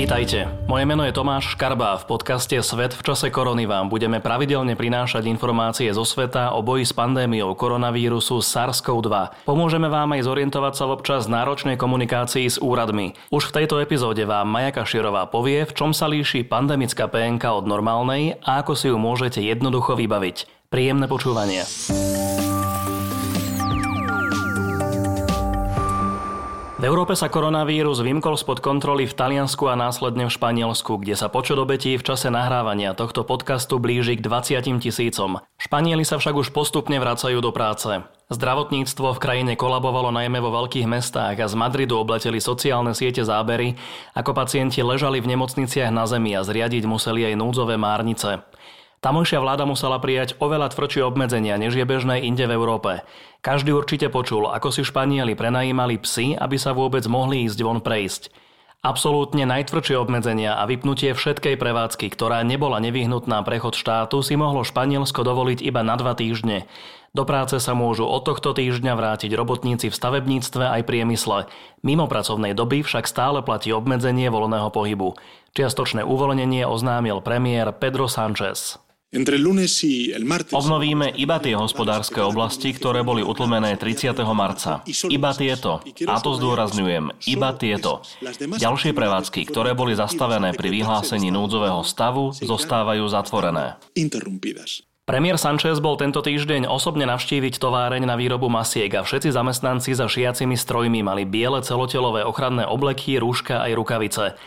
Vítajte. Moje meno je Tomáš Škarba. V podcaste Svet v čase korony vám budeme pravidelne prinášať informácie zo sveta o boji s pandémiou koronavírusu SARS-CoV-2. Pomôžeme vám aj zorientovať sa v občas náročnej komunikácii s úradmi. Už v tejto epizóde vám Maja Kaširová povie, v čom sa líši pandemická PNK od normálnej a ako si ju môžete jednoducho vybaviť. Príjemné počúvanie. V Európe sa koronavírus vymkol spod kontroly v Taliansku a následne v Španielsku, kde sa počet obetí v čase nahrávania tohto podcastu blíži k 20 tisícom. Španieli sa však už postupne vracajú do práce. Zdravotníctvo v krajine kolabovalo najmä vo veľkých mestách a z Madridu obleteli sociálne siete zábery, ako pacienti ležali v nemocniciach na zemi a zriadiť museli aj núdzové márnice. Tamojšia vláda musela prijať oveľa tvrdšie obmedzenia, než je bežné inde v Európe. Každý určite počul, ako si Španieli prenajímali psy, aby sa vôbec mohli ísť von prejsť. Absolútne najtvrdšie obmedzenia a vypnutie všetkej prevádzky, ktorá nebola nevyhnutná prechod štátu, si mohlo Španielsko dovoliť iba na dva týždne. Do práce sa môžu od tohto týždňa vrátiť robotníci v stavebníctve aj priemysle. Mimo pracovnej doby však stále platí obmedzenie voľného pohybu. Čiastočné uvoľnenie oznámil premiér Pedro Sánchez. Obnovíme iba tie hospodárske oblasti, ktoré boli utlmené 30. marca. Iba tieto. A to zdôrazňujem. Iba tieto. Ďalšie prevádzky, ktoré boli zastavené pri vyhlásení núdzového stavu, zostávajú zatvorené. Premiér Sanchez bol tento týždeň osobne navštíviť továreň na výrobu masiek a všetci zamestnanci za šiacimi strojmi mali biele celotelové ochranné obleky, rúška aj rukavice.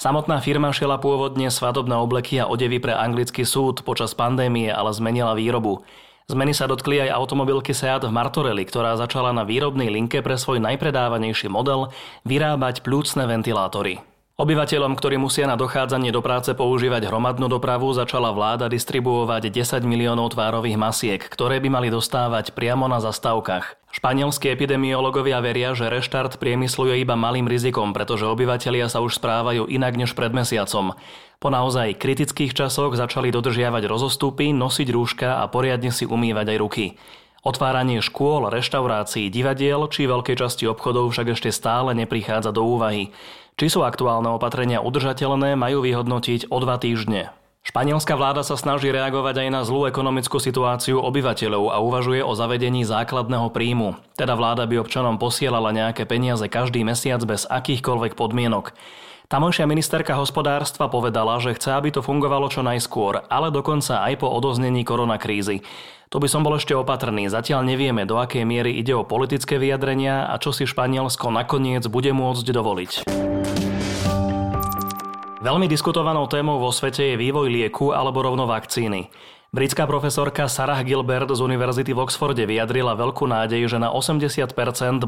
Samotná firma šiela pôvodne svadobné obleky a odevy pre anglický súd počas pandémie, ale zmenila výrobu. Zmeny sa dotkli aj automobilky Seat v Martorelli, ktorá začala na výrobnej linke pre svoj najpredávanejší model vyrábať plúcne ventilátory. Obyvateľom, ktorí musia na dochádzanie do práce používať hromadnú dopravu, začala vláda distribuovať 10 miliónov tvárových masiek, ktoré by mali dostávať priamo na zastávkach. Španielskí epidemiológovia veria, že reštart priemyslu je iba malým rizikom, pretože obyvatelia sa už správajú inak než pred mesiacom. Po naozaj kritických časoch začali dodržiavať rozostupy, nosiť rúška a poriadne si umývať aj ruky. Otváranie škôl, reštaurácií, divadiel či veľkej časti obchodov však ešte stále neprichádza do úvahy. Či sú aktuálne opatrenia udržateľné, majú vyhodnotiť o dva týždne. Španielská vláda sa snaží reagovať aj na zlú ekonomickú situáciu obyvateľov a uvažuje o zavedení základného príjmu. Teda vláda by občanom posielala nejaké peniaze každý mesiac bez akýchkoľvek podmienok. Tamojšia ministerka hospodárstva povedala, že chce, aby to fungovalo čo najskôr, ale dokonca aj po odoznení koronakrízy. To by som bol ešte opatrný. Zatiaľ nevieme, do akej miery ide o politické vyjadrenia a čo si Španielsko nakoniec bude môcť dovoliť. Veľmi diskutovanou témou vo svete je vývoj lieku alebo rovno vakcíny. Britská profesorka Sarah Gilbert z Univerzity v Oxforde vyjadrila veľkú nádej, že na 80%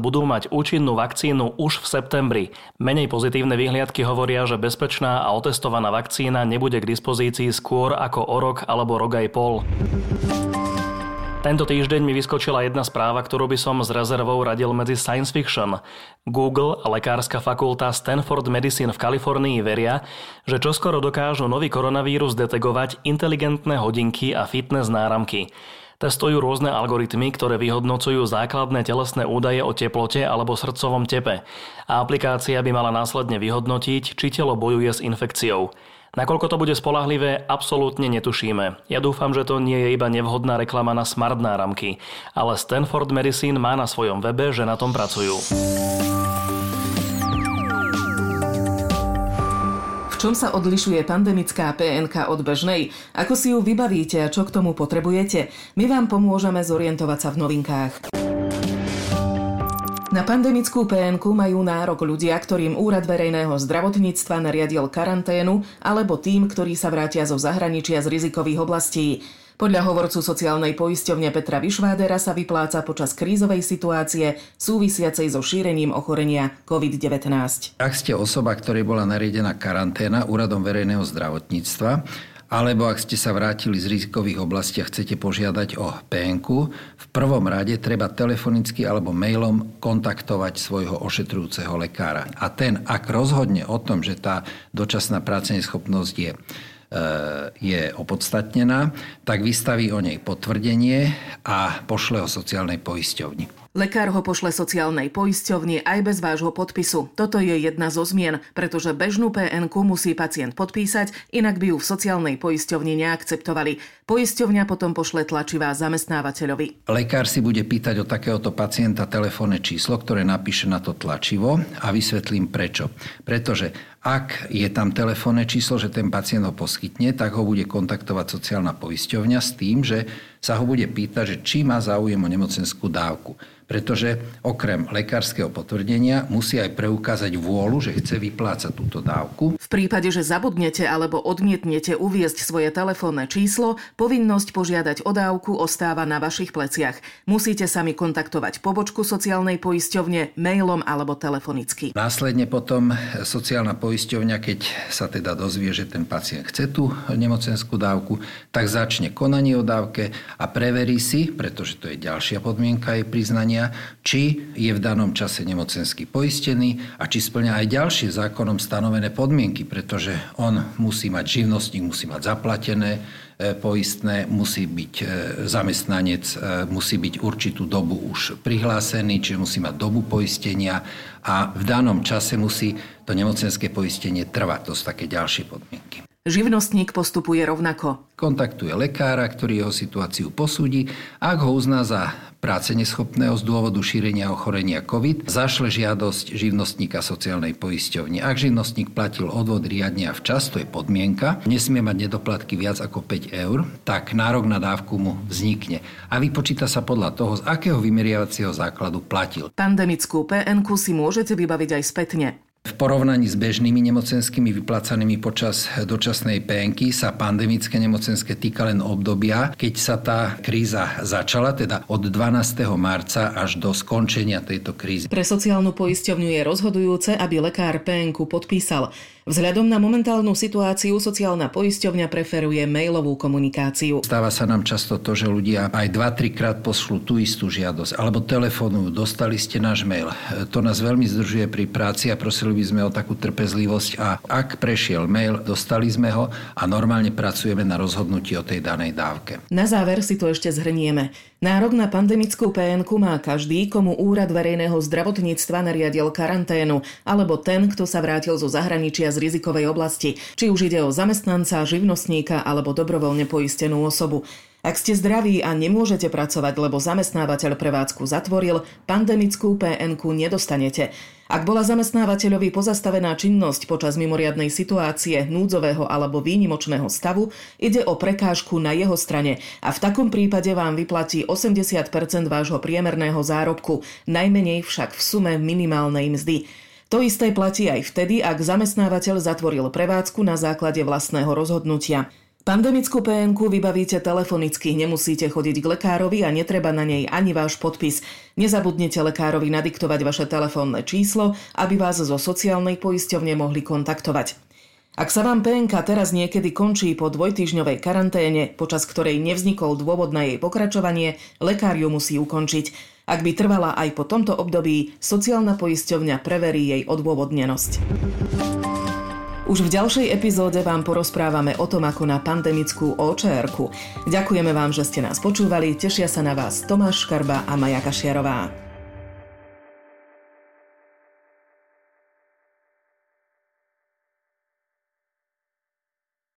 budú mať účinnú vakcínu už v septembri. Menej pozitívne vyhliadky hovoria, že bezpečná a otestovaná vakcína nebude k dispozícii skôr ako o rok alebo rok aj pol. Tento týždeň mi vyskočila jedna správa, ktorú by som s rezervou radil medzi science fiction. Google a lekárska fakulta Stanford Medicine v Kalifornii veria, že čoskoro dokážu nový koronavírus detegovať inteligentné hodinky a fitness náramky. Testujú rôzne algoritmy, ktoré vyhodnocujú základné telesné údaje o teplote alebo srdcovom tepe a aplikácia by mala následne vyhodnotiť, či telo bojuje s infekciou. Nakoľko to bude spolahlivé, absolútne netušíme. Ja dúfam, že to nie je iba nevhodná reklama na smart náramky, ale Stanford Medicine má na svojom webe, že na tom pracujú. Čom sa odlišuje pandemická PNK od bežnej? Ako si ju vybavíte a čo k tomu potrebujete? My vám pomôžeme zorientovať sa v novinkách. Na pandemickú PNK majú nárok ľudia, ktorým Úrad verejného zdravotníctva nariadil karanténu, alebo tým, ktorí sa vrátia zo zahraničia z rizikových oblastí. Podľa hovorcu sociálnej poisťovne Petra Vyšvádera sa vypláca počas krízovej situácie súvisiacej so šírením ochorenia COVID-19. Ak ste osoba, ktorej bola nariadená karanténa Úradom verejného zdravotníctva, alebo ak ste sa vrátili z rizikových oblastí a chcete požiadať o PNK, v prvom rade treba telefonicky alebo mailom kontaktovať svojho ošetrujúceho lekára. A ten, ak rozhodne o tom, že tá dočasná práceneschopnosť je e, je opodstatnená, tak vystaví o nej potvrdenie a pošle ho sociálnej poisťovni. Lekár ho pošle sociálnej poisťovni aj bez vášho podpisu. Toto je jedna zo zmien, pretože bežnú PNK musí pacient podpísať, inak by ju v sociálnej poisťovni neakceptovali. Poisťovňa potom pošle tlačivá zamestnávateľovi. Lekár si bude pýtať od takéhoto pacienta telefónne číslo, ktoré napíše na to tlačivo a vysvetlím prečo. Pretože ak je tam telefónne číslo, že ten pacient ho poskytne, tak ho bude kontaktovať sociálna poisťovňa s tým, že sa ho bude pýtať, že či má záujem o nemocenskú dávku pretože okrem lekárskeho potvrdenia musí aj preukázať vôľu, že chce vyplácať túto dávku. V prípade, že zabudnete alebo odmietnete uviesť svoje telefónne číslo, povinnosť požiadať o dávku ostáva na vašich pleciach. Musíte sami kontaktovať pobočku sociálnej poisťovne mailom alebo telefonicky. Následne potom sociálna poisťovňa, keď sa teda dozvie, že ten pacient chce tú nemocenskú dávku, tak začne konanie o dávke a preverí si, pretože to je ďalšia podmienka jej priznania, či je v danom čase nemocenský poistený a či splňa aj ďalšie zákonom stanovené podmienky, pretože on musí mať živnostník, musí mať zaplatené e, poistné, musí byť e, zamestnanec, e, musí byť určitú dobu už prihlásený, čiže musí mať dobu poistenia a v danom čase musí to nemocenské poistenie trvať. To sú také ďalšie podmienky. Živnostník postupuje rovnako. Kontaktuje lekára, ktorý jeho situáciu posúdi. Ak ho uzná za práce neschopného z dôvodu šírenia ochorenia COVID, zašle žiadosť živnostníka sociálnej poisťovne. Ak živnostník platil odvod riadne a včas, to je podmienka, nesmie mať nedoplatky viac ako 5 eur, tak nárok na dávku mu vznikne a vypočíta sa podľa toho, z akého vymeriavacieho základu platil. Pandemickú PNK si môžete vybaviť aj spätne. V porovnaní s bežnými nemocenskými vyplácanými počas dočasnej penky sa pandemické nemocenské týka len obdobia, keď sa tá kríza začala, teda od 12. marca až do skončenia tejto krízy. Pre sociálnu poisťovňu je rozhodujúce, aby lekár penku podpísal. Vzhľadom na momentálnu situáciu sociálna poisťovňa preferuje mailovú komunikáciu. Stáva sa nám často to, že ľudia aj 2-3 krát pošlú tú istú žiadosť alebo telefonujú, dostali ste náš mail. To nás veľmi zdržuje pri práci a prosili by sme o takú trpezlivosť a ak prešiel mail, dostali sme ho a normálne pracujeme na rozhodnutí o tej danej dávke. Na záver si to ešte zhrnieme. Nárok na pandemickú PNK má každý, komu Úrad verejného zdravotníctva nariadil karanténu, alebo ten, kto sa vrátil zo zahraničia z rizikovej oblasti, či už ide o zamestnanca, živnostníka alebo dobrovoľne poistenú osobu. Ak ste zdraví a nemôžete pracovať, lebo zamestnávateľ prevádzku zatvoril, pandemickú PNK nedostanete. Ak bola zamestnávateľovi pozastavená činnosť počas mimoriadnej situácie, núdzového alebo výnimočného stavu, ide o prekážku na jeho strane a v takom prípade vám vyplatí 80% vášho priemerného zárobku, najmenej však v sume minimálnej mzdy. To isté platí aj vtedy, ak zamestnávateľ zatvoril prevádzku na základe vlastného rozhodnutia. Pandemickú PNK vybavíte telefonicky, nemusíte chodiť k lekárovi a netreba na nej ani váš podpis. Nezabudnite lekárovi nadiktovať vaše telefónne číslo, aby vás zo sociálnej poisťovne mohli kontaktovať. Ak sa vám PNK teraz niekedy končí po dvojtyžňovej karanténe, počas ktorej nevznikol dôvod na jej pokračovanie, lekár ju musí ukončiť. Ak by trvala aj po tomto období, sociálna poisťovňa preverí jej odôvodnenosť. Už v ďalšej epizóde vám porozprávame o tom, ako na pandemickú očr Ďakujeme vám, že ste nás počúvali. Tešia sa na vás Tomáš Škarba a Maja Kašiarová.